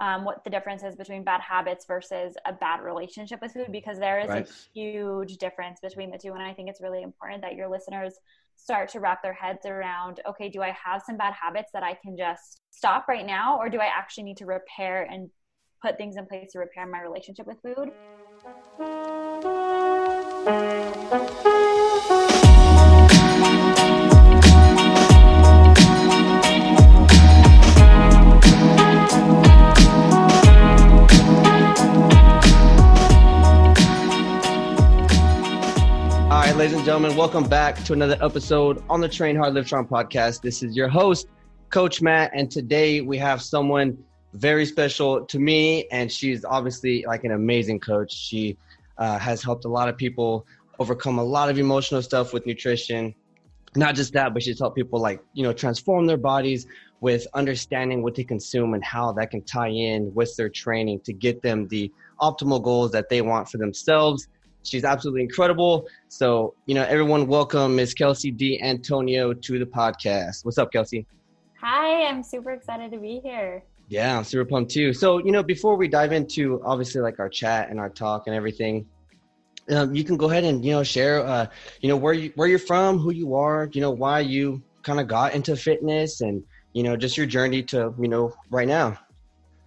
um, what the difference is between bad habits versus a bad relationship with food because there is right. a huge difference between the two. And I think it's really important that your listeners start to wrap their heads around okay, do I have some bad habits that I can just stop right now, or do I actually need to repair and put things in place to repair my relationship with food? Ladies and gentlemen. Welcome back to another episode on the Train Hard Live Strong podcast. This is your host, Coach Matt, and today we have someone very special to me, and she's obviously like an amazing coach. She uh, has helped a lot of people overcome a lot of emotional stuff with nutrition. Not just that, but she's helped people like you know transform their bodies with understanding what they consume and how that can tie in with their training to get them the optimal goals that they want for themselves She's absolutely incredible. So, you know, everyone welcome Miss Kelsey D. Antonio to the podcast. What's up, Kelsey? Hi, I'm super excited to be here. Yeah, I'm super pumped too. So, you know, before we dive into obviously like our chat and our talk and everything, um, you can go ahead and you know share, uh, you know, where you where you're from, who you are, you know, why you kind of got into fitness, and you know, just your journey to you know right now.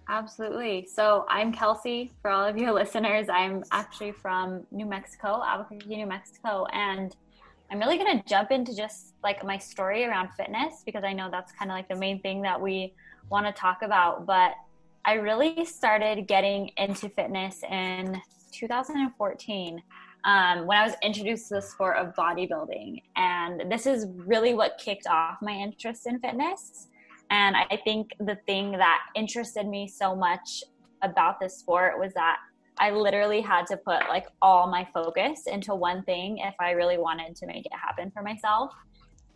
Absolutely. So I'm Kelsey. For all of your listeners, I'm actually from New Mexico, Albuquerque, New Mexico, and I'm really going to jump into just like my story around fitness because I know that's kind of like the main thing that we want to talk about. But I really started getting into fitness in 2014 um, when I was introduced to the sport of bodybuilding. And this is really what kicked off my interest in fitness. And I think the thing that interested me so much about this sport was that I literally had to put like all my focus into one thing if I really wanted to make it happen for myself.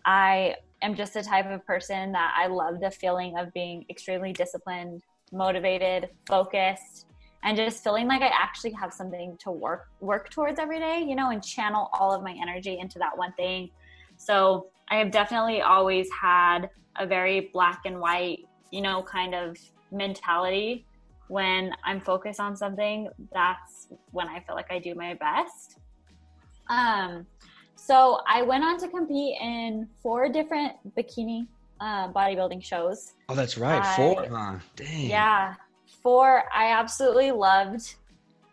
I am just the type of person that I love the feeling of being extremely disciplined, motivated, focused, and just feeling like I actually have something to work work towards every day, you know, and channel all of my energy into that one thing. So I have definitely always had a very black and white, you know, kind of mentality. When I'm focused on something, that's when I feel like I do my best. Um, so I went on to compete in four different bikini uh, bodybuilding shows. Oh, that's right, I, four. Huh? Dang. Yeah, four. I absolutely loved.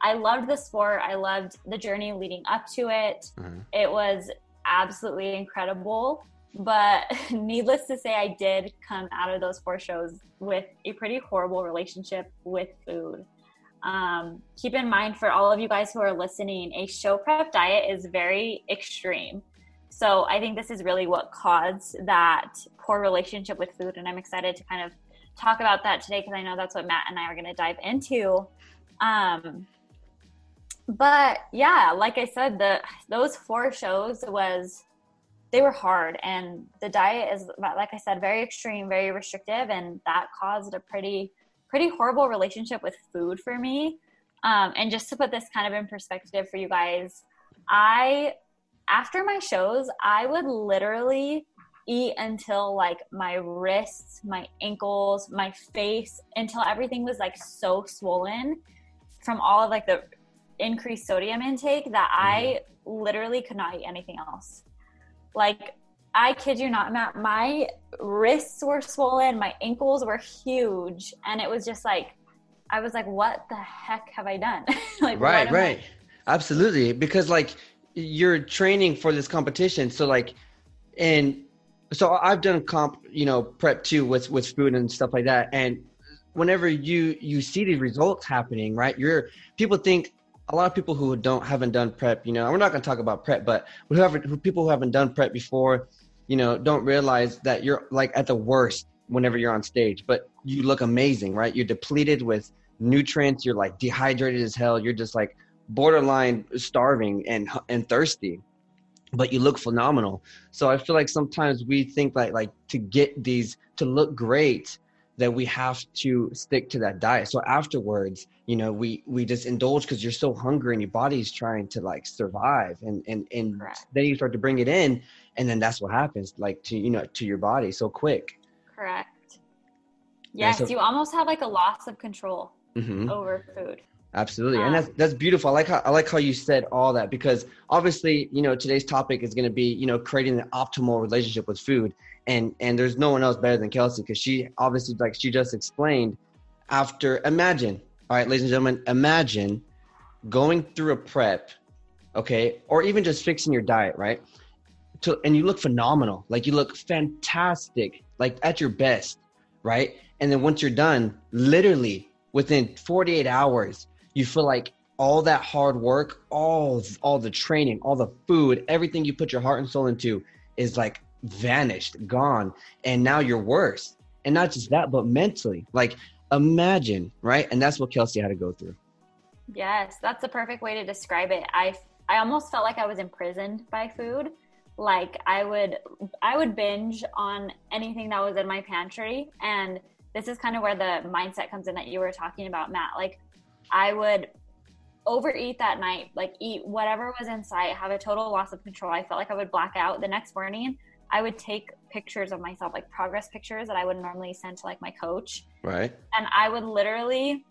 I loved the sport. I loved the journey leading up to it. Uh-huh. It was absolutely incredible. But needless to say, I did come out of those four shows with a pretty horrible relationship with food. Um, keep in mind for all of you guys who are listening, a show prep diet is very extreme. So I think this is really what caused that poor relationship with food. And I'm excited to kind of talk about that today because I know that's what Matt and I are going to dive into. Um, but yeah, like I said, the those four shows was they were hard and the diet is like i said very extreme very restrictive and that caused a pretty pretty horrible relationship with food for me um, and just to put this kind of in perspective for you guys i after my shows i would literally eat until like my wrists my ankles my face until everything was like so swollen from all of like the increased sodium intake that i mm-hmm. literally could not eat anything else like, I kid you not, Matt, my wrists were swollen, my ankles were huge, and it was just like, I was like, what the heck have I done? like, right, right. I- Absolutely. Because, like, you're training for this competition. So, like, and so I've done comp, you know, prep too with with food and stuff like that. And whenever you you see these results happening, right? You're people think a lot of people who don't haven't done prep, you know, we're not going to talk about prep, but whoever who people who haven't done prep before, you know, don't realize that you're like at the worst whenever you're on stage, but you look amazing, right? You're depleted with nutrients, you're like dehydrated as hell, you're just like borderline starving and and thirsty. But you look phenomenal. So I feel like sometimes we think like like to get these to look great, that we have to stick to that diet. So afterwards, you know, we we just indulge because you're so hungry and your body's trying to like survive, and and and Correct. then you start to bring it in, and then that's what happens, like to you know to your body so quick. Correct. Yes, so, you almost have like a loss of control mm-hmm. over food. Absolutely, and uh, that's that's beautiful. I like how I like how you said all that because obviously, you know, today's topic is going to be, you know, creating the optimal relationship with food, and and there's no one else better than Kelsey because she obviously, like she just explained, after imagine, all right, ladies and gentlemen, imagine going through a prep, okay, or even just fixing your diet, right? To and you look phenomenal, like you look fantastic, like at your best, right? And then once you're done, literally within 48 hours you feel like all that hard work, all all the training, all the food, everything you put your heart and soul into is like vanished, gone, and now you're worse. And not just that, but mentally. Like imagine, right? And that's what Kelsey had to go through. Yes, that's the perfect way to describe it. I I almost felt like I was imprisoned by food. Like I would I would binge on anything that was in my pantry and this is kind of where the mindset comes in that you were talking about, Matt. Like I would overeat that night, like eat whatever was in sight, have a total loss of control. I felt like I would black out. The next morning, I would take pictures of myself, like progress pictures that I would normally send to like my coach. Right. And I would literally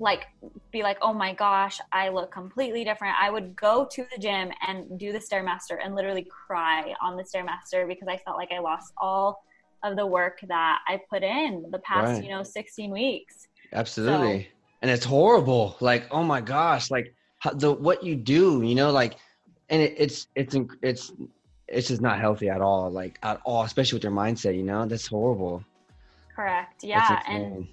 like be like, oh my gosh, I look completely different. I would go to the gym and do the Stairmaster and literally cry on the Stairmaster because I felt like I lost all of the work that I put in the past, right. you know, 16 weeks. Absolutely. So, and it's horrible. Like, oh my gosh, like how, the what you do, you know, like, and it, it's it's it's it's just not healthy at all, like at all, especially with your mindset. You know, that's horrible. Correct. Yeah, and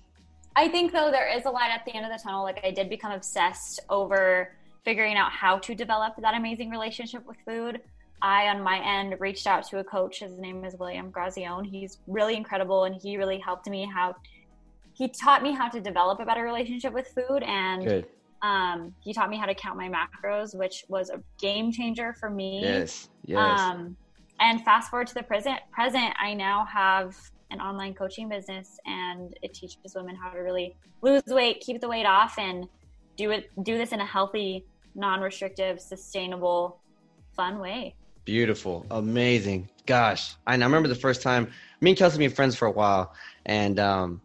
I think though there is a light at the end of the tunnel. Like I did become obsessed over figuring out how to develop that amazing relationship with food. I, on my end, reached out to a coach. His name is William Grazione. He's really incredible, and he really helped me how he taught me how to develop a better relationship with food and um, he taught me how to count my macros which was a game changer for me. Yes yes. Um, and fast forward to the present present i now have an online coaching business and it teaches women how to really lose weight keep the weight off and do it do this in a healthy non-restrictive sustainable fun way. Beautiful. Amazing. Gosh. I, I remember the first time me and kelsey been friends for a while and um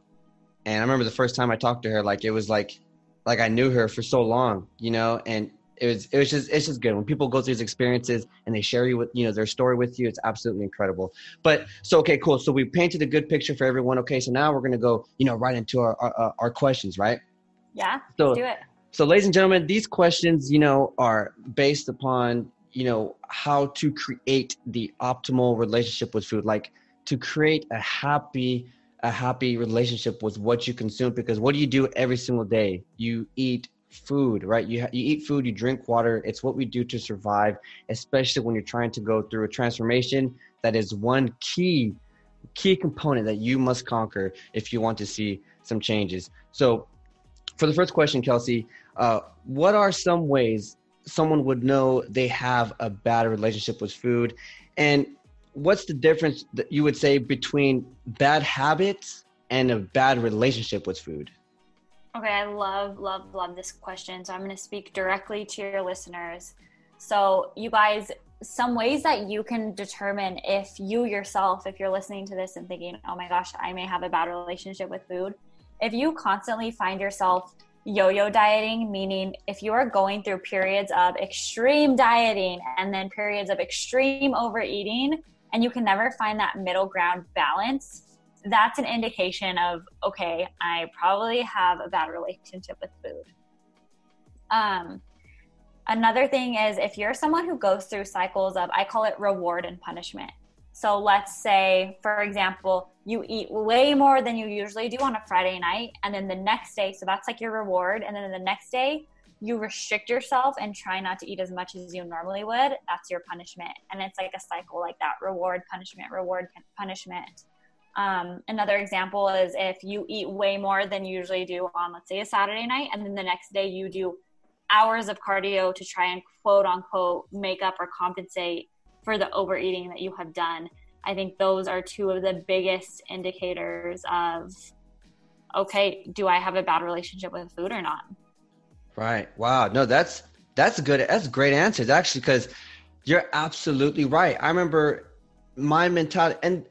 and I remember the first time I talked to her, like it was like, like I knew her for so long, you know, and it was, it was just, it's just good when people go through these experiences and they share you with, you know, their story with you. It's absolutely incredible. But so, okay, cool. So we painted a good picture for everyone. Okay. So now we're to go, you know, right into our, our, our questions, right? Yeah. So, do it. So ladies and gentlemen, these questions, you know, are based upon, you know, how to create the optimal relationship with food, like to create a happy, a happy relationship with what you consume because what do you do every single day? You eat food, right? You, you eat food, you drink water. It's what we do to survive, especially when you're trying to go through a transformation. That is one key key component that you must conquer if you want to see some changes. So, for the first question, Kelsey, uh, what are some ways someone would know they have a bad relationship with food? And what's the difference that you would say between bad habits and a bad relationship with food? Okay, I love, love, love this question. So I'm going to speak directly to your listeners. So, you guys, some ways that you can determine if you yourself, if you're listening to this and thinking, oh my gosh, I may have a bad relationship with food, if you constantly find yourself yo yo dieting, meaning if you are going through periods of extreme dieting and then periods of extreme overeating, and you can never find that middle ground balance, that's an indication of, okay, I probably have a bad relationship with food. Um, another thing is if you're someone who goes through cycles of, I call it reward and punishment. So let's say, for example, you eat way more than you usually do on a Friday night, and then the next day, so that's like your reward, and then the next day, you restrict yourself and try not to eat as much as you normally would, that's your punishment. And it's like a cycle like that reward, punishment, reward, punishment. Um, another example is if you eat way more than you usually do on, let's say, a Saturday night, and then the next day you do hours of cardio to try and quote unquote make up or compensate for the overeating that you have done. I think those are two of the biggest indicators of okay, do I have a bad relationship with food or not? Right. Wow. No, that's that's good. That's great answers actually, because you're absolutely right. I remember my mentality, and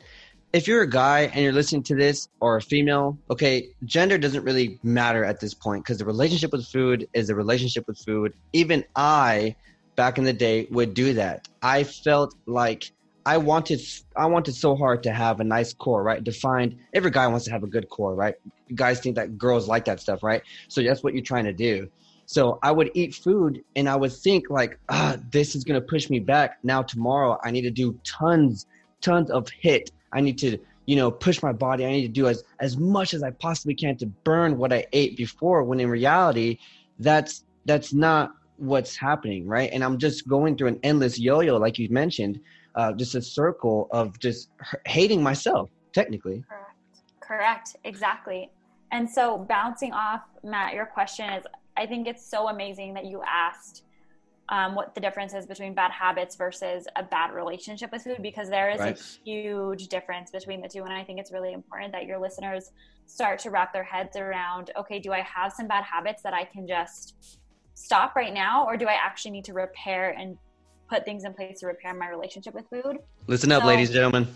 if you're a guy and you're listening to this or a female, okay, gender doesn't really matter at this point because the relationship with food is a relationship with food. Even I, back in the day, would do that. I felt like I wanted, I wanted so hard to have a nice core, right? Defined. Every guy wants to have a good core, right? You Guys think that girls like that stuff, right? So that's what you're trying to do. So I would eat food and I would think like, ah, this is gonna push me back. Now tomorrow I need to do tons, tons of HIIT. I need to, you know, push my body. I need to do as as much as I possibly can to burn what I ate before. When in reality, that's that's not what's happening, right? And I'm just going through an endless yo-yo, like you mentioned, uh, just a circle of just hating myself, technically. Correct. Correct. Exactly. And so, bouncing off Matt, your question is, I think it's so amazing that you asked um, what the difference is between bad habits versus a bad relationship with food because there is right. a huge difference between the two. And i think it's really important that your listeners start to wrap their heads around okay do i have some bad habits that i can just stop right now? Or do i actually need to repair and put things in place to repair my relationship with food? Listen up so, ladies and gentlemen.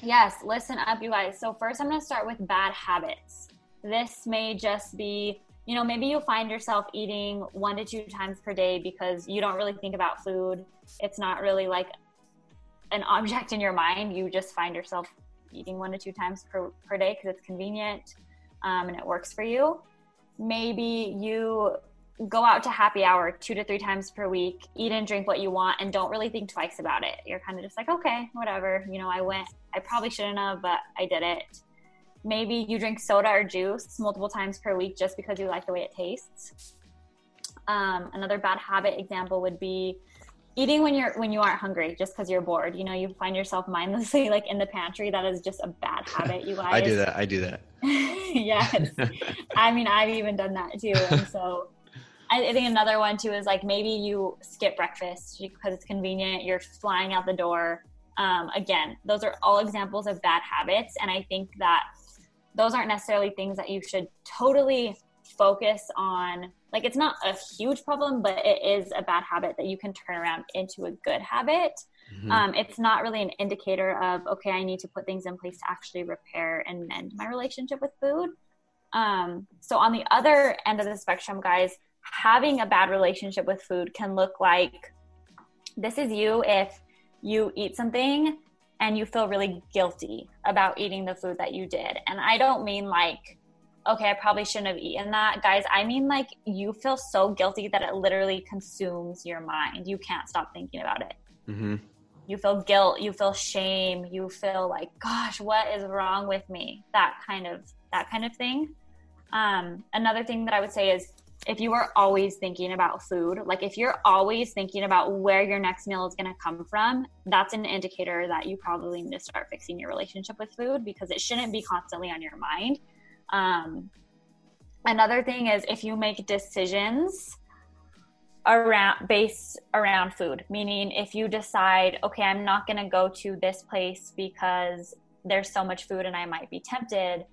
Yes listen up you guys. So first i'm going to start with bad habits. This may just be you know, maybe you find yourself eating one to two times per day because you don't really think about food. It's not really like an object in your mind. You just find yourself eating one to two times per, per day because it's convenient um, and it works for you. Maybe you go out to happy hour two to three times per week, eat and drink what you want, and don't really think twice about it. You're kind of just like, okay, whatever. You know, I went, I probably shouldn't have, but I did it maybe you drink soda or juice multiple times per week just because you like the way it tastes. Um, another bad habit example would be eating when you're when you aren't hungry just because you're bored. You know, you find yourself mindlessly like in the pantry. That is just a bad habit, you guys. I do that. I do that. yes, I mean I've even done that too, and so. I think another one too is like maybe you skip breakfast because it's convenient. You're flying out the door. Um, again, those are all examples of bad habits, and I think that those aren't necessarily things that you should totally focus on. Like it's not a huge problem but it is a bad habit that you can turn around into a good habit. Mm-hmm. um, it's not really an indicator of okay i need to put things in place to actually repair and mend my relationship with food. Um, so on the other end of the spectrum guys having a bad relationship with food can look like this is you. If you eat something and you feel really guilty about eating the food that you did. And I don't mean like, okay, I probably shouldn't have eaten that. Guys, I mean like you feel so guilty that it literally consumes your mind. You can't stop thinking about it. Mm-hmm. You feel guilt, you feel shame, you feel like, gosh, what is wrong with me? That kind of that kind of thing. Um, another thing that I would say is if you are always thinking about food, like if you're always thinking about where your next meal is going to come from, that's an indicator that you probably need to start fixing your relationship with food because it shouldn't be constantly on your mind. Um, another thing is if you make decisions around based around food, meaning if you decide, okay, I'm not going to go to this place because there's so much food and I might be tempted,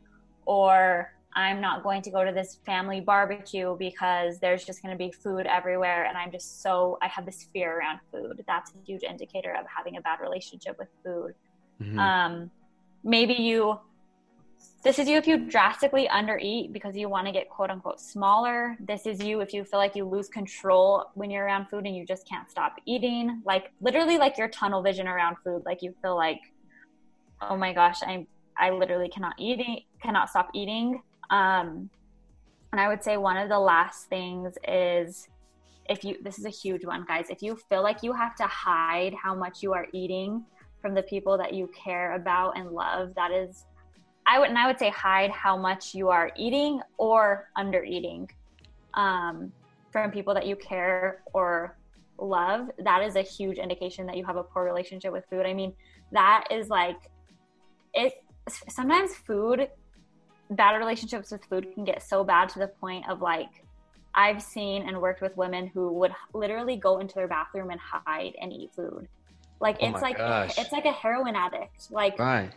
or I'm not going to go to this family barbecue because there's just going to be food everywhere. And I'm just so, I have this fear around food. That's a huge indicator of having a bad relationship with food. Mm-hmm. Um, maybe you, this is you if you drastically undereat because you want to get quote unquote smaller. This is you if you feel like you lose control when you're around food and you just can't stop eating. Like literally, like your tunnel vision around food. Like you feel like, oh my gosh, I'm I literally cannot eat, cannot stop eating. Um, and I would say one of the last things is if you, this is a huge one, guys, if you feel like you have to hide how much you are eating from the people that you care about and love, that is, I would, and I would say hide how much you are eating or under eating um, from people that you care or love. That is a huge indication that you have a poor relationship with food. I mean, that is like, it, sometimes food bad relationships with food can get so bad to the point of like I've seen and worked with women who would literally go into their bathroom and hide and eat food. Like oh it's like gosh. it's like a heroin addict. Like right.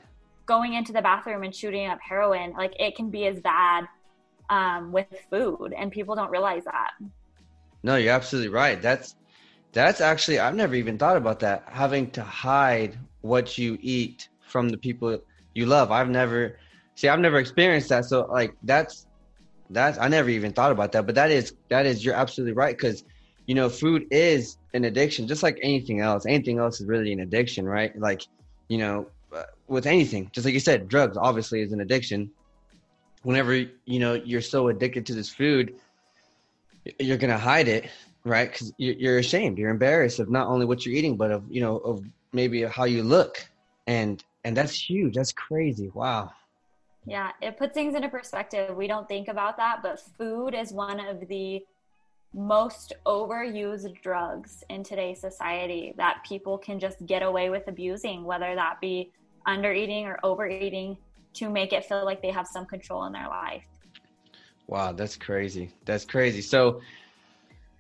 going into the bathroom and shooting up heroin, like it can be as bad um, with food, and people don't realize that. No, you're absolutely right. That's that's actually I've never even thought about that. Having to hide what you eat from the people you love. I've never see I've never experienced that. So like that's that's I never even thought about that. But that is that is you're absolutely right because you know food is an addiction just like anything else. Anything else is really an addiction, right? Like you know uh, with anything, just like you said, drugs obviously is an addiction. Whenever you know you're so addicted to this food, you're gonna hide it, right? Because you're ashamed, you're embarrassed of not only what you're eating, but of you know of maybe how you look, and and that's huge. That's crazy. Wow. Yeah, it puts things into perspective. We don't think about that, but food is one of the most overused drugs in today's society that people can just get away with abusing, whether that be under eating or overeating, to make it feel like they have some control in their life. Wow, that's crazy. That's crazy. So,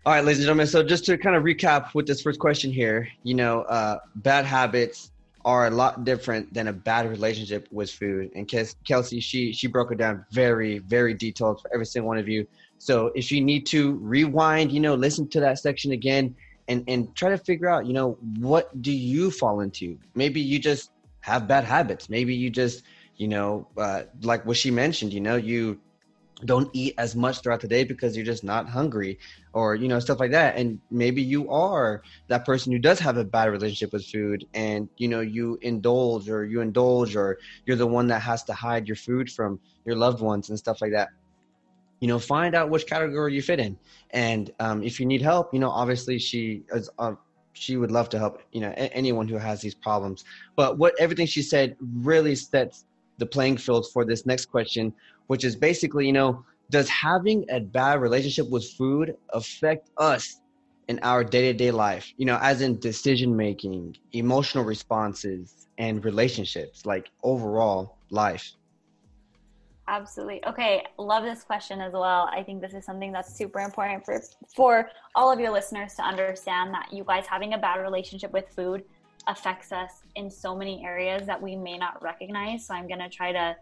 all right, ladies and gentlemen. So, just to kind of recap with this first question here, you know, uh, bad habits are a lot different than a bad relationship with food. And Kelsey, she she broke it down very, very detailed for every single one of you. So if you need to rewind, you know, listen to that section again and and try to figure out, you know, what do you fall into? Maybe you just have bad habits. Maybe you just, you know, uh, like what she mentioned, you know, you don't eat as much throughout the day because you're just not hungry or you know stuff like that. And maybe you are that person who does have a bad relationship with food and you know you indulge or you indulge or you're the one that has to hide your food from your loved ones and stuff like that. You know find out which category you fit in. And um, if you need help you know obviously she is uh, she would love to help you know a- anyone who has these problems. But what everything she said really sets the playing field for this next question which is basically, you know, does having a bad relationship with food affect us in our day-to-day life? You know as in decision making emotional responses and relationships like overall life. Absolutely. Okay love this question as well. I think this is something that's super important for for all of your listeners to understand that you guys having a bad relationship with food affects us in so many areas that we may not recognize. So i'm going to try to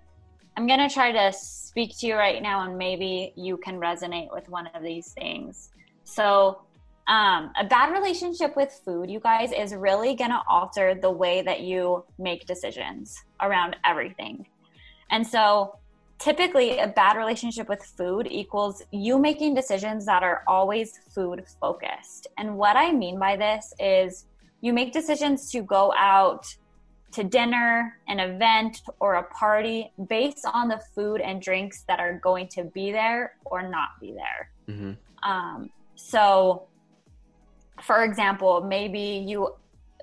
I'm going to try to speak to you right now, and maybe you can resonate with one of these things. So, um, a bad relationship with food, you guys, is really going to alter the way that you make decisions around everything. And so, typically, a bad relationship with food equals you making decisions that are always food focused. And what I mean by this is you make decisions to go out to dinner, an event, or a party based on the food and drinks that are going to be there or not be there. Mm-hmm. Um, so, for example, maybe you,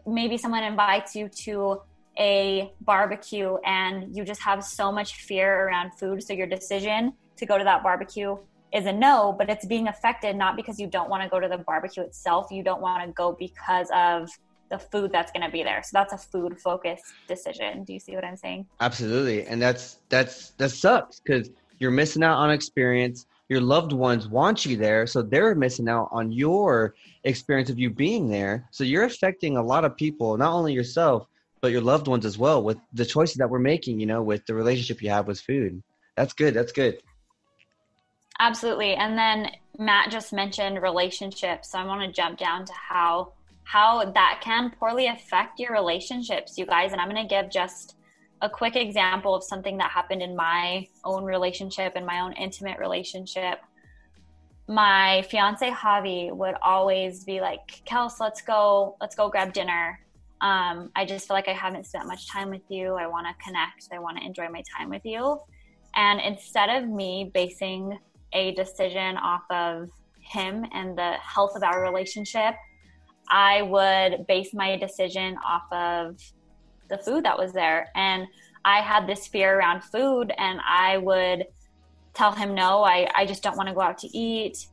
maybe someone invites you to a barbecue and you just have so much fear around food. So your decision to go to that barbecue is a no, but it's being affected not because you don't want to go to the barbecue itself. You don't want to go because of the food that's going to be there. So that's a food focused decision. Do you see what I'm saying? Absolutely. And that's that's that sucks cuz you're missing out on experience. Your loved ones want you there, so they're missing out on your experience of you being there. So you're affecting a lot of people, not only yourself, but your loved ones as well with the choices that we're making, you know, with the relationship you have with food. That's good. That's good. Absolutely. And then Matt just mentioned relationships. So I want to jump down to how how that can poorly affect your relationships, you guys. And I'm going to give just a quick example of something that happened in my own relationship, in my own intimate relationship. My fiance Javi would always be like, "Kels, let's go, let's go grab dinner." Um, I just feel like I haven't spent much time with you. I want to connect. I want to enjoy my time with you. And instead of me basing a decision off of him and the health of our relationship, I would base my decision off of the food that was there. And I had this fear around food, and I would tell him, no, I, I just don't want to go out to eat.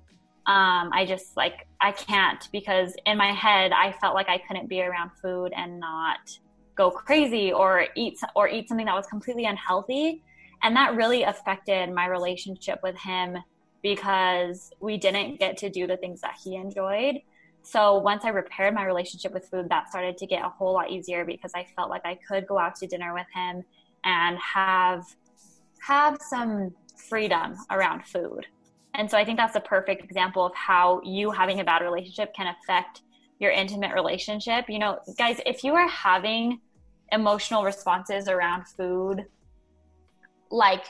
Um, I just like, I can't because in my head, I felt like I couldn't be around food and not go crazy or eat or eat something that was completely unhealthy. And that really affected my relationship with him because we didn't get to do the things that he enjoyed. So once I repaired my relationship with food, that started to get a whole lot easier because I felt like I could go out to dinner with him and have have some freedom around food. And so I think that's a perfect example of how you having a bad relationship can affect your intimate relationship. You know, guys, if you are having emotional responses around food, like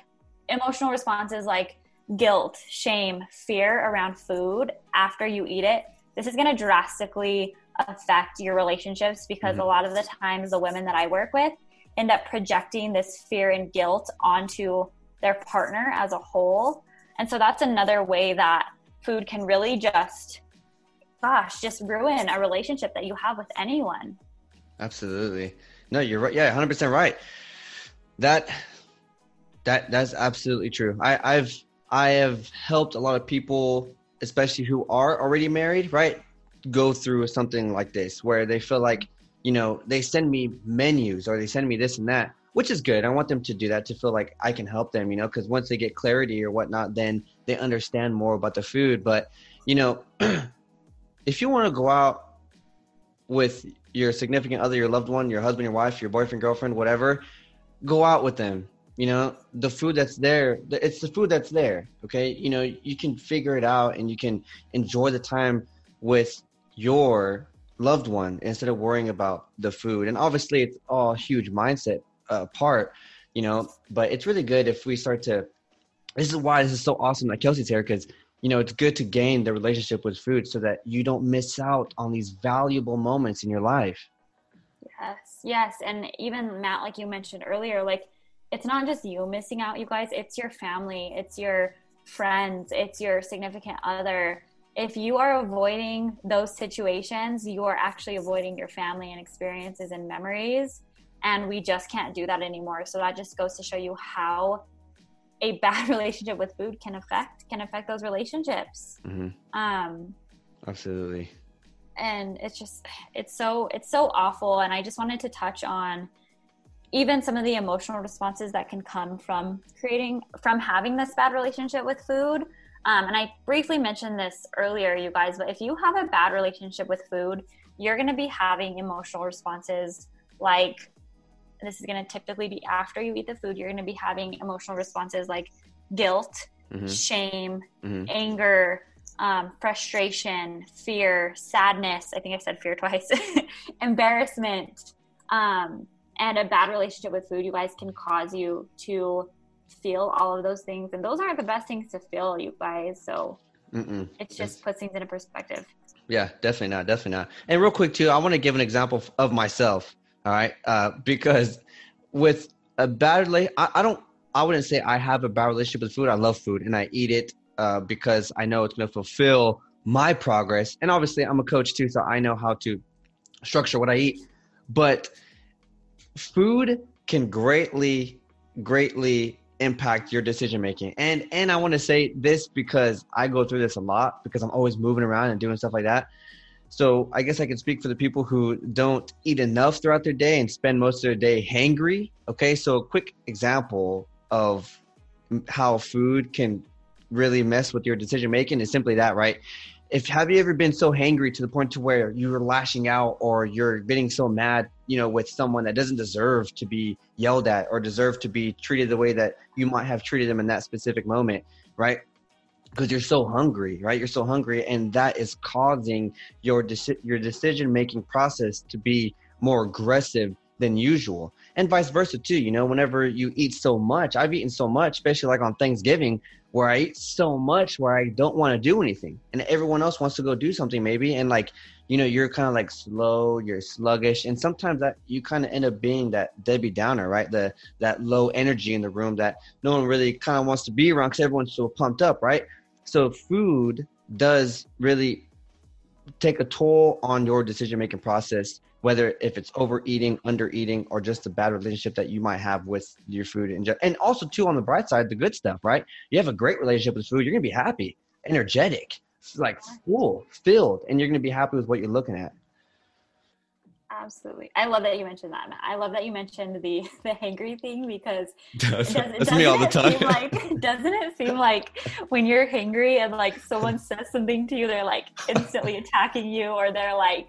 emotional responses like guilt, shame, fear around food after you eat it, this is going to drastically affect your relationships because mm-hmm. a lot of the times the women that I work with end up projecting this fear and guilt onto their partner as a whole. And so that's another way that food can really just, gosh, just ruin a relationship that you have with anyone. Absolutely. No, you're right. Yeah, 100% right. That that that's absolutely true. I, I've I have helped a lot of people, especially who are already married, right, go through something like this where they feel like, you know, they send me menus or they send me this and that, which is good. I want them to do that to feel like I can help them, you know, because once they get clarity or whatnot, then they understand more about the food. But, you know, if you want to go out with your significant other, your loved one, your husband, your wife, your boyfriend, girlfriend, whatever, go out with them you know the food that's there it's the food that's there okay? You know you can figure it out and you can enjoy the time with your loved one instead of worrying about the food. And obviously it's all huge mindset uh, part you know but it's really good if we start to this is why this is so awesome that kelsey's here because you know it's good to gain the relationship with food so that you don't miss out on these valuable moments in your life. Yes yes. And even matt like you mentioned earlier like it's not just you missing out, you guys, it's your family, it's your friends, it's your significant other. If you are avoiding those situations, you are actually avoiding your family and experiences and memories. And we just can't do that anymore. So that just goes to show you how a bad relationship with food can affect can affect those relationships. Mm-hmm. Um, Absolutely. And it's just it's so it's so awful. And I just wanted to touch on even some of the emotional responses that can come from creating from having this bad relationship with food. Um, and i briefly mentioned this earlier you guys but if you have a bad relationship with food you're going to be having emotional responses. Like this is going to typically be after you eat the food you're going to be having emotional responses like guilt mm-hmm. shame mm-hmm. anger um, frustration fear sadness. I think i said fear twice. Embarrassment. Um, and a bad relationship with food you guys can cause you to feel all of those things. And those aren't the best things to feel you guys. So Mm-mm. it just puts things into perspective. Yeah definitely not definitely not. And real quick too i want to give an example of myself all right? Uh, because with a bad I, I don't i wouldn't say i have a bad relationship with food. I love food and i eat it uh, because i know it's going to fulfill my progress. And obviously i'm a coach too so i know how to structure what i eat. But food can greatly, greatly impact your decision making. And and I want to say this because I go through this a lot because I'm always moving around and doing stuff like that. So I guess I can speak for the people who don't eat enough throughout their day and spend most of their day hangry. Okay, so a quick example of how food can really mess with your decision making is simply that, right? if have you ever been so hangry to the point to where you're lashing out or you're getting so mad you know with someone that doesn't deserve to be yelled at or deserve to be treated the way that you might have treated them in that specific moment right? Because you're so hungry right? You're so hungry and that is causing your deci- your decision making process to be more aggressive than usual and vice versa too you know whenever you eat so much i've eaten so much especially like on thanksgiving where I eat so much where I don't want to do anything, and everyone else wants to go do something maybe, and like you know you're kind of like slow, you're sluggish, and sometimes that you kind of end up being that Debbie Downer, right? The that low energy in the room that no one really kind of wants to be around because everyone's so pumped up, right? So food does really take a toll on your decision making process whether if it's overeating, undereating, or just a bad relationship that you might have with your food. And, and also, too, on the bright side, the good stuff, right? You have a great relationship with food, you're going to be happy, energetic, like full, filled, and you're going to be happy with what you're looking at. Absolutely. I love that you mentioned that. I love that you mentioned the the hangry thing because that's, does, that's me all the time. like, doesn't it seem like when you're hangry and like someone says something to you, they're like instantly attacking you or they're like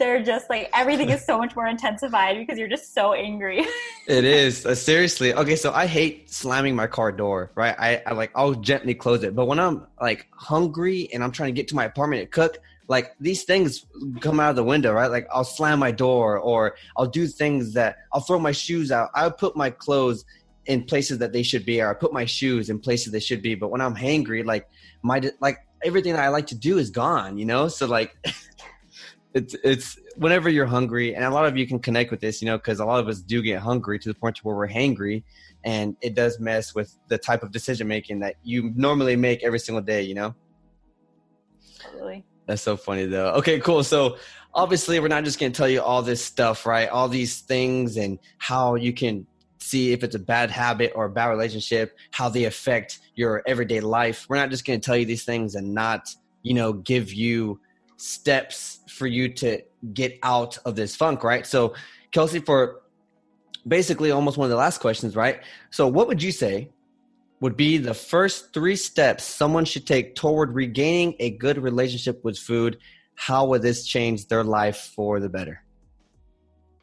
they're just like everything is so much more intensified because you're just so angry. it is uh, seriously okay. So I hate slamming my car door. Right, I, I like I'll gently close it, but when I'm like hungry and I'm trying to get to my apartment to cook, like these things come out of the window, right? Like I'll slam my door or I'll do things that I'll throw my shoes out. I'll put my clothes in places that they should be, or I put my shoes in places they should be. But when I'm hangry, like my like everything that I like to do is gone, you know. So like, it's it's whenever you're hungry, and a lot of you can connect with this, you know, because a lot of us do get hungry to the point to where we're hangry, and it does mess with the type of decision making that you normally make every single day, you know. Totally. That's so funny though. Okay, cool. So obviously we're not just going to tell you all this stuff, right? All these things and how you can see if it's a bad habit or a bad relationship, how they affect your everyday life. We're not just going to tell you these things and not, you know, give you steps for you to get out of this funk, right? So, Kelsey, for basically almost one of the last questions, right? So, what would you say would be the first three steps someone should take toward regaining a good relationship with food? How would this change their life for the better?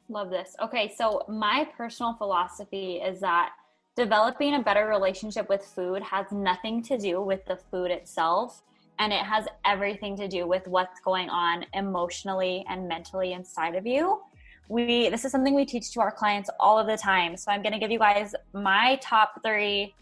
Love this. Okay, so my personal philosophy is that developing a better relationship with food has nothing to do with the food itself and it has everything to do with what's going on emotionally and mentally inside of you. We this is something we teach to our clients all of the time. So I'm going to give you guys my top 3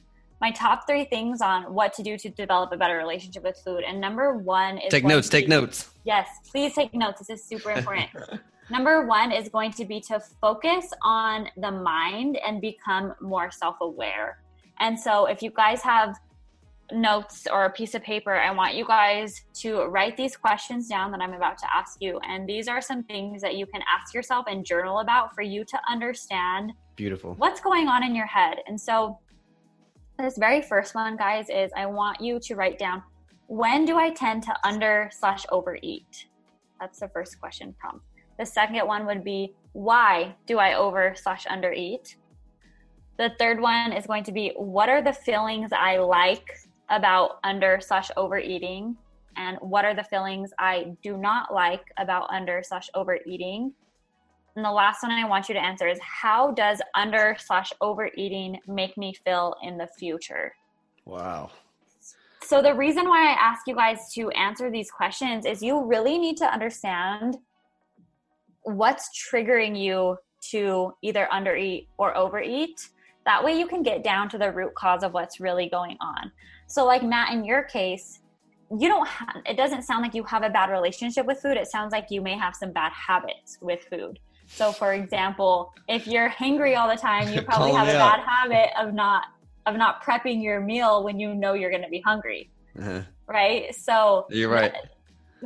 my top 3 things on what to do to develop a better relationship with food. And number 1 is Take notes, take notes. Yes, please take notes. This is super important. Number one is going to be to focus on the mind and become more self aware. And so, if you guys have notes or a piece of paper, I want you guys to write these questions down that I'm about to ask you. And these are some things that you can ask yourself and journal about for you to understand beautiful what's going on in your head. And so, this very first one, guys, is I want you to write down when do I tend to under slash overeat? That's the first question prompt. The second one would be why do I over slash under eat? The third one is going to be what are the feelings I like about under slash overeating? And what are the feelings I do not like about under slash overeating? And the last one I want you to answer is how does under slash overeating make me feel in the future? Wow. So, the reason why I ask you guys to answer these questions is you really need to understand what's triggering you to either undereat or overeat. That way you can get down to the root cause of what's really going on. So, like Matt, in your case, you don't have, it doesn't sound like you have a bad relationship with food. It sounds like you may have some bad habits with food. So, for example, if you're hangry all the time, you probably have a bad habit of not of not prepping your meal when you know you're going to be hungry. Uh-huh. Right? So, you're right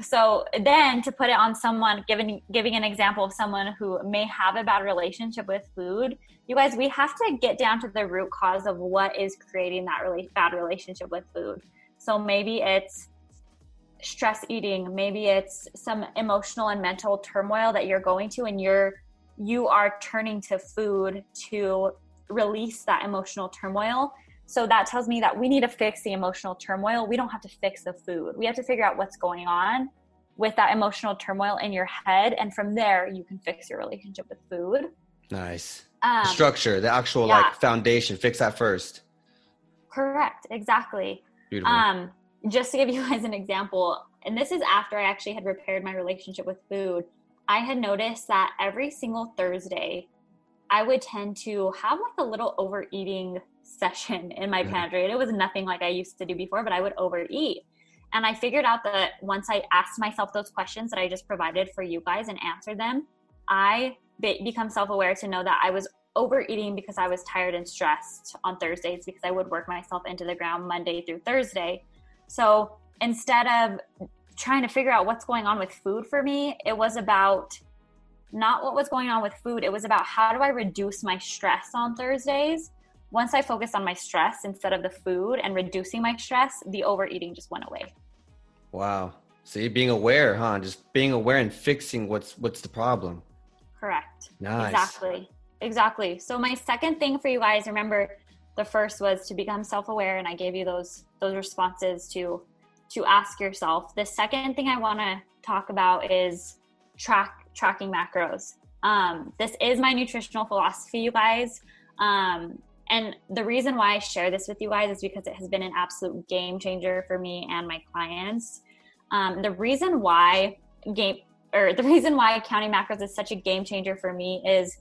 so then to put it on someone giving giving an example of someone who may have a bad relationship with food you guys we have to get down to the root cause of what is creating that really bad relationship with food. So maybe it's stress eating maybe it's some emotional and mental turmoil that you're going to and you're you are turning to food to release that emotional turmoil so that tells me that we need to fix the emotional turmoil. We don't have to fix the food. We have to figure out what's going on with that emotional turmoil in your head. And from there, you can fix your relationship with food. Nice. Um, the structure, the actual yeah. like foundation, fix that first. Correct. Exactly. Beautiful. Um, just to give you guys an example, and this is after I actually had repaired my relationship with food, I had noticed that every single Thursday, I would tend to have like a little overeating session in my mm-hmm. pantry. And it was nothing like I used to do before, but I would overeat. And I figured out that once I asked myself those questions that I just provided for you guys and answered them, I be- become self aware to know that I was overeating because I was tired and stressed on Thursdays because I would work myself into the ground Monday through Thursday. So instead of trying to figure out what's going on with food for me, it was about not what was going on with food. It was about how do I reduce my stress on Thursdays once I focused on my stress instead of the food and reducing my stress, the overeating just went away. Wow. See, being aware, huh? Just being aware and fixing what's what's the problem. Correct. Nice. Exactly. Exactly. So my second thing for you guys, remember the first was to become self-aware and I gave you those those responses to to ask yourself. The second thing I want to talk about is track tracking macros. Um, this is my nutritional philosophy, you guys. Um, and the reason why I share this with you guys is because it has been an absolute game changer for me and my clients. Um, the reason why game or the reason why counting macros is such a game changer for me is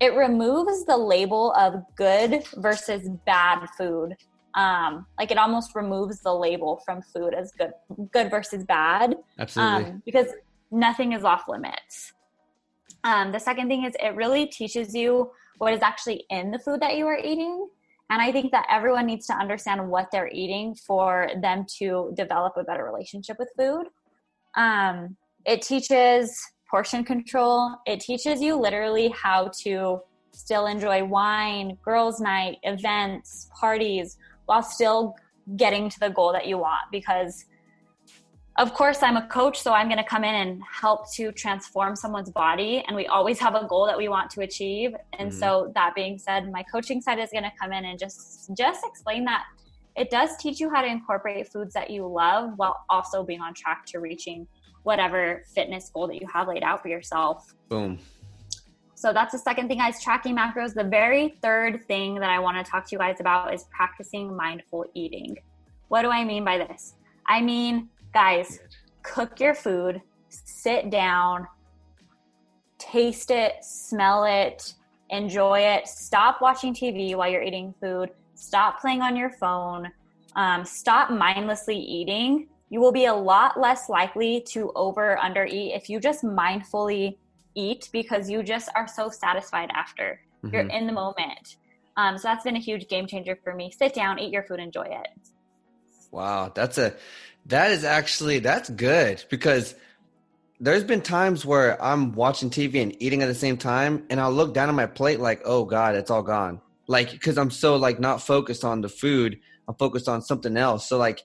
it removes the label of good versus bad food. Um, like it almost removes the label from food as good, good versus bad. Absolutely. Um, because nothing is off limits. Um, the second thing is it really teaches you what is actually in the food that you are eating. And I think that everyone needs to understand what they're eating for them to develop a better relationship with food. Um, it teaches portion control. It teaches you literally how to still enjoy wine, girls' night, events, parties, while still getting to the goal that you want. Because of course i'm a coach so i'm going to come in and help to transform someone's body and we always have a goal that we want to achieve. And mm-hmm. so that being said my coaching side is going to come in and just just explain that it does teach you how to incorporate foods that you love while also being on track to reaching whatever fitness goal that you have laid out for yourself. Boom. So that's the second thing guys tracking macros. The very third thing that i want to talk to you guys about is practicing mindful eating. What do i mean by this? I mean Guys, cook your food, sit down, taste it, smell it, enjoy it. Stop watching TV while you're eating food. Stop playing on your phone. Um, stop mindlessly eating. You will be a lot less likely to over under eat if you just mindfully eat because you just are so satisfied after. Mm-hmm. You're in the moment. Um, so that's been a huge game changer for me. Sit down, eat your food, enjoy it. Wow, that's a that is actually that's good because there's been times where I'm watching TV and eating at the same time, and I'll look down at my plate like, oh god, it's all gone. Like because I'm so like not focused on the food, I'm focused on something else. So like,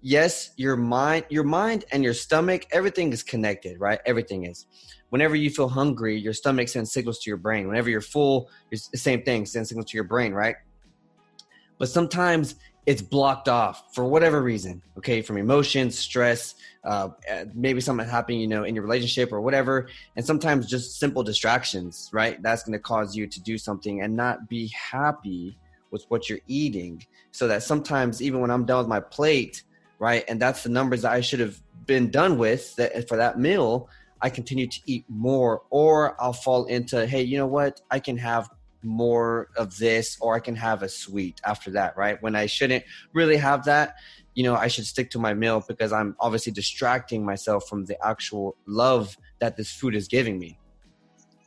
yes, your mind, your mind and your stomach, everything is connected, right? Everything is. Whenever you feel hungry, your stomach sends signals to your brain. Whenever you're full, it's the same thing, sends signals to your brain, right? But sometimes it's blocked off for whatever reason okay from emotions stress uh, maybe something happening you know in your relationship or whatever. And sometimes just simple distractions right? That's going to cause you to do something and not be happy with what you're eating. So that sometimes even when i'm done with my plate right and that's the numbers that i should have been done with that for that meal i continue to eat more or i'll fall into hey you know what? I can have more of this or I can have a sweet after that, right? When I shouldn't really have that, you know, I should stick to my meal because I'm obviously distracting myself from the actual love that this food is giving me.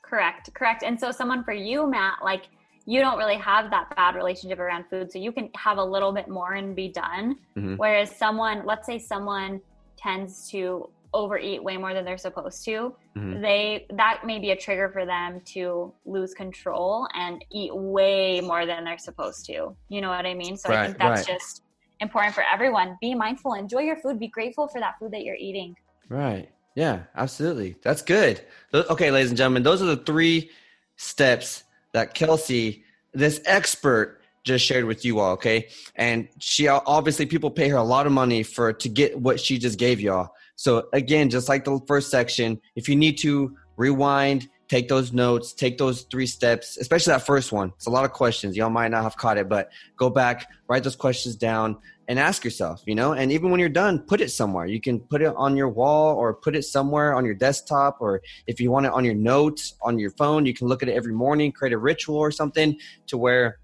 Correct, correct. And so, someone for you, Matt, like you don't really have that bad relationship around food, so you can have a little bit more and be done. Mm-hmm. Whereas someone, let's say someone tends to overeat way more than they're supposed to mm-hmm. they that may be a trigger for them to lose control and eat way more than they're supposed to. You know what i mean? So right, i think that's right. just important for everyone. Be mindful. Enjoy your food. Be grateful for that food that you're eating. Right. Yeah absolutely. That's good. Okay ladies and gentlemen those are the three steps that kelsie this expert just shared with you all okay? And she obviously people pay her a lot of money for to get what she just gave y'all so again, just like the first section, if you need to rewind, take those notes, take those three steps, especially that first one. It's a lot of questions. Y'all might not have caught it, but go back, write those questions down and ask yourself, you know, and even when you're done, put it somewhere. You can put it on your wall or put it somewhere on your desktop, or if you want it on your notes on your phone, you can look at it every morning, create a ritual or something to where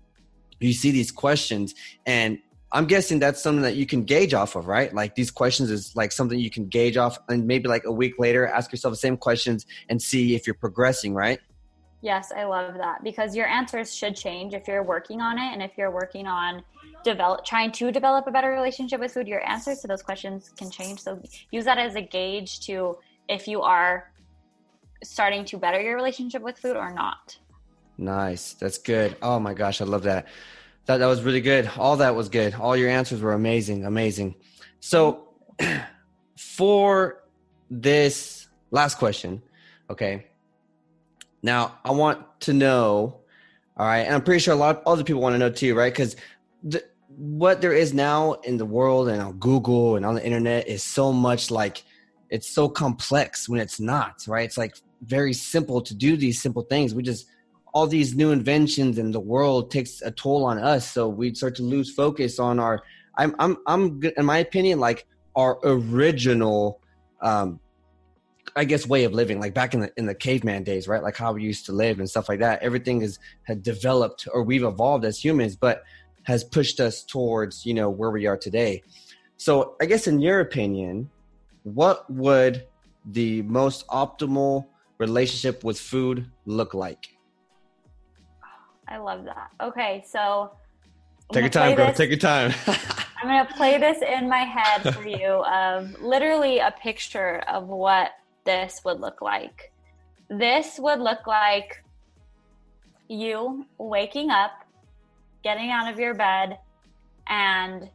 you see these questions and I'm guessing that's something that you can gauge off of, right? Like these questions is like something you can gauge off, and maybe like a week later, ask yourself the same questions and see if you're progressing, right? Yes, I love that because your answers should change if you're working on it, and if you're working on develop trying to develop a better relationship with food, your answers to those questions can change. So use that as a gauge to if you are starting to better your relationship with food or not. Nice, that's good. Oh my gosh, I love that. That that was really good. All that was good. All your answers were amazing, amazing. So, for this last question, okay. Now I want to know, all right, and I'm pretty sure a lot of other people want to know too, right? Because the, what there is now in the world and on Google and on the internet is so much like it's so complex when it's not, right? It's like very simple to do these simple things. We just all these new inventions in the world takes a toll on us. So we start to lose focus on our. I'm I'm I'm in my opinion like our original, um, I guess way of living, like back in the in the caveman days, right? Like how we used to live and stuff like that. Everything is had developed or we've evolved as humans, but has pushed us towards you know where we are today. So I guess in your opinion, what would the most optimal relationship with food look like? I love that. Okay, so take your time, girl. This, take your time. I'm gonna play this in my head for you of literally a picture of what this would look like. This would look like you waking up, getting out of your bed, and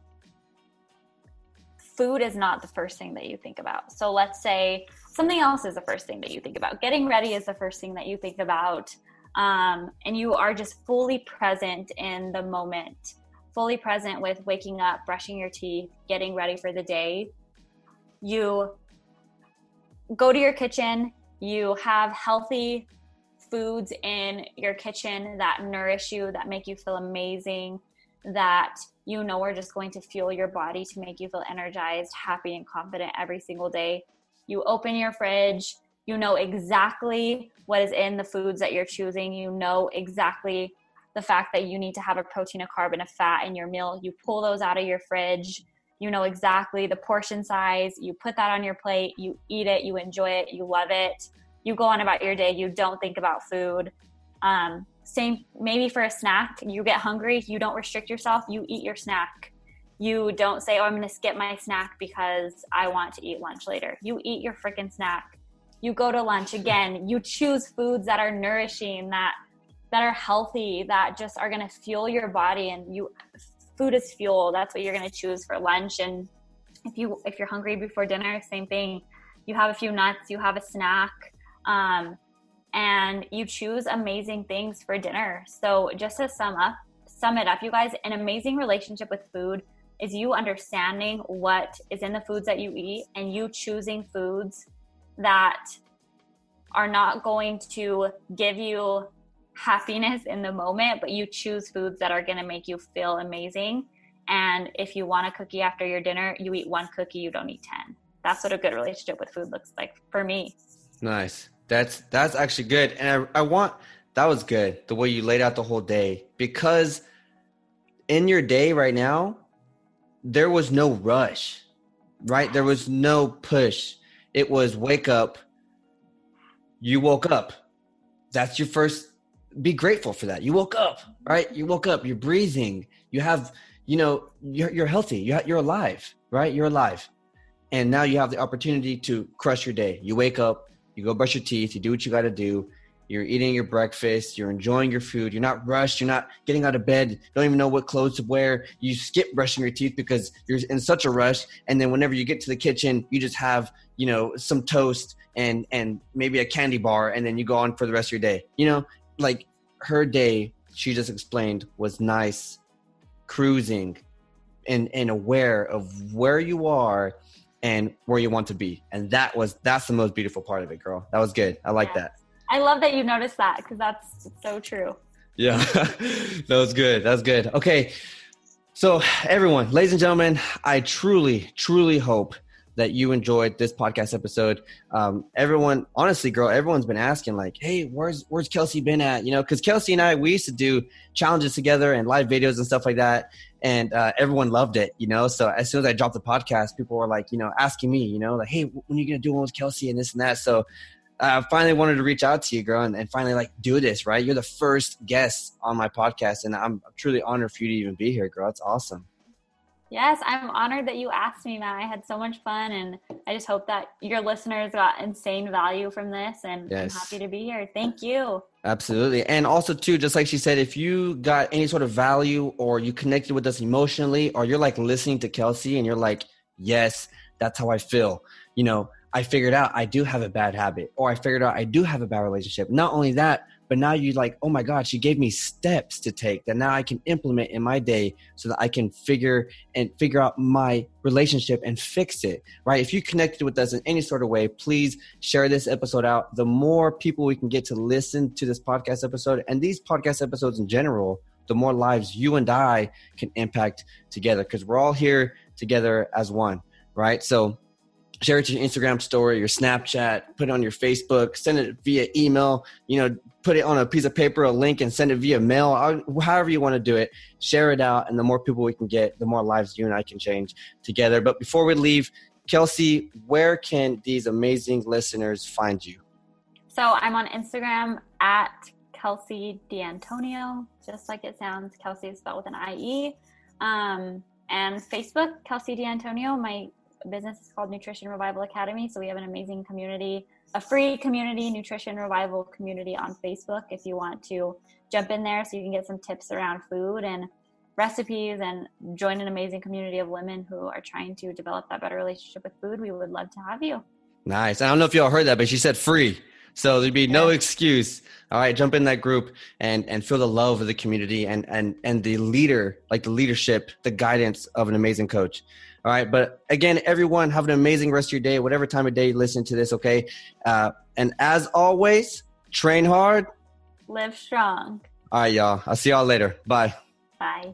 food is not the first thing that you think about. So let's say something else is the first thing that you think about. Getting ready is the first thing that you think about. Um, and you are just fully present in the moment, fully present with waking up, brushing your teeth, getting ready for the day. You go to your kitchen, you have healthy foods in your kitchen that nourish you, that make you feel amazing, that you know are just going to fuel your body to make you feel energized, happy, and confident every single day. You open your fridge, you know exactly what is in the foods that you're choosing. You know exactly the fact that you need to have a protein, a carb, and a fat in your meal. You pull those out of your fridge. You know exactly the portion size. You put that on your plate. You eat it. You enjoy it. You love it. You go on about your day. You don't think about food. Um, same maybe for a snack you get hungry you don't restrict yourself you eat your snack you don't say oh i'm going to skip my snack because i want to eat lunch later you eat your freaking snack you go to lunch again you choose foods that are nourishing that that are healthy that just are going to fuel your body and you food is fuel. That's what you're going to choose for lunch. And if you if you're hungry before dinner same thing. You have a few nuts you have a snack um, and you choose amazing things for dinner. So just to sum up, sum it up, you guys, an amazing relationship with food is you understanding what is in the foods that you eat and you choosing foods that are not going to give you happiness in the moment, but you choose foods that are going to make you feel amazing. And if you want a cookie after your dinner, you eat one cookie, you don't eat 10. That's what a good relationship with food looks like for me. Nice. That's that's actually good, and I, I want that was good the way you laid out the whole day because in your day right now there was no rush, right? There was no push. It was wake up. You woke up. That's your first. Be grateful for that. You woke up, right? You woke up. You're breathing. You have, you know, you're, you're healthy. You're, you're alive, right? You're alive. And now you have the opportunity to crush your day. You wake up, you go brush your teeth, you do what you got to do. You're eating your breakfast, you're enjoying your food, you're not rushed, you're not getting out of bed, don't even know what clothes to wear. You skip brushing your teeth because you're in such a rush. And then whenever you get to the kitchen, you just have, you know, some toast and and maybe a candy bar and then you go on for the rest of your day. You know, like her day, she just explained, was nice, cruising and and aware of where you are and where you want to be. And that was that's the most beautiful part of it, girl. That was good. I like that. I love that you noticed that because that's so true. Yeah, that was good. That was good. Okay. So, everyone, ladies and gentlemen, I truly, truly hope that you enjoyed this podcast episode. Um, everyone, honestly, girl, everyone's been asking like, "Hey, where's where's Kelsie been at?" You know, because Kelsie and I we used to do challenges together and live videos and stuff like that, and uh, everyone loved it. You know, so as soon as I dropped the podcast, people were like, you know, asking me, you know, like, "Hey, when are you gonna do one with Kelsie and this and that?" So. I uh, finally wanted to reach out to you, girl, and, and finally like do this. Right, you're the first guest on my podcast, and I'm truly honored for you to even be here, girl. It's awesome. Yes, I'm honored that you asked me, Matt. I had so much fun, and I just hope that your listeners got insane value from this. And yes. I'm happy to be here. Thank you. Absolutely, and also too, just like she said, if you got any sort of value, or you connected with us emotionally, or you're like listening to Kelsie, and you're like, "Yes, that's how I feel," you know. I figured out I do have a bad habit, or I figured out I do have a bad relationship. Not only that, but now you're like oh my god she gave me steps to take that now i can implement in my day so that i can figure and figure out my relationship and fix it right? If you connected with us in any sort of way please share this episode out. The more people we can get to listen to this podcast episode and these podcast episodes in general the more lives you and i can impact together because we're all here together as one right? So share it to your Instagram story, your Snapchat, put it on your Facebook, send it via email, you know, put it on a piece of paper, a link, and send it via mail, however you want to do it. Share it out, and the more people we can get, the more lives you and I can change together. But before we leave, Kelsie, where can these amazing listeners find you? So I'm on Instagram at Kelsie D'Antonio, just like it sounds. Kelsie is spelled with an I-E. Um, and Facebook, Kelsie D'Antonio. My business is called Nutrition Revival Academy. So we have an amazing community, a free community, Nutrition Revival community on Facebook if you want to jump in there so you can get some tips around food and recipes and join an amazing community of women who are trying to develop that better relationship with food. We would love to have you. Nice. I don't know if y'all heard that, but she said free. So there'd be no excuse. All right, jump in that group and and feel the love of the community and and and the leader, like the leadership, the guidance of an amazing coach. All right. But again, everyone, have an amazing rest of your day, whatever time of day you listen to this. Okay. Uh, and as always, train hard, live strong. All right, y'all. I'll see y'all later. Bye. Bye.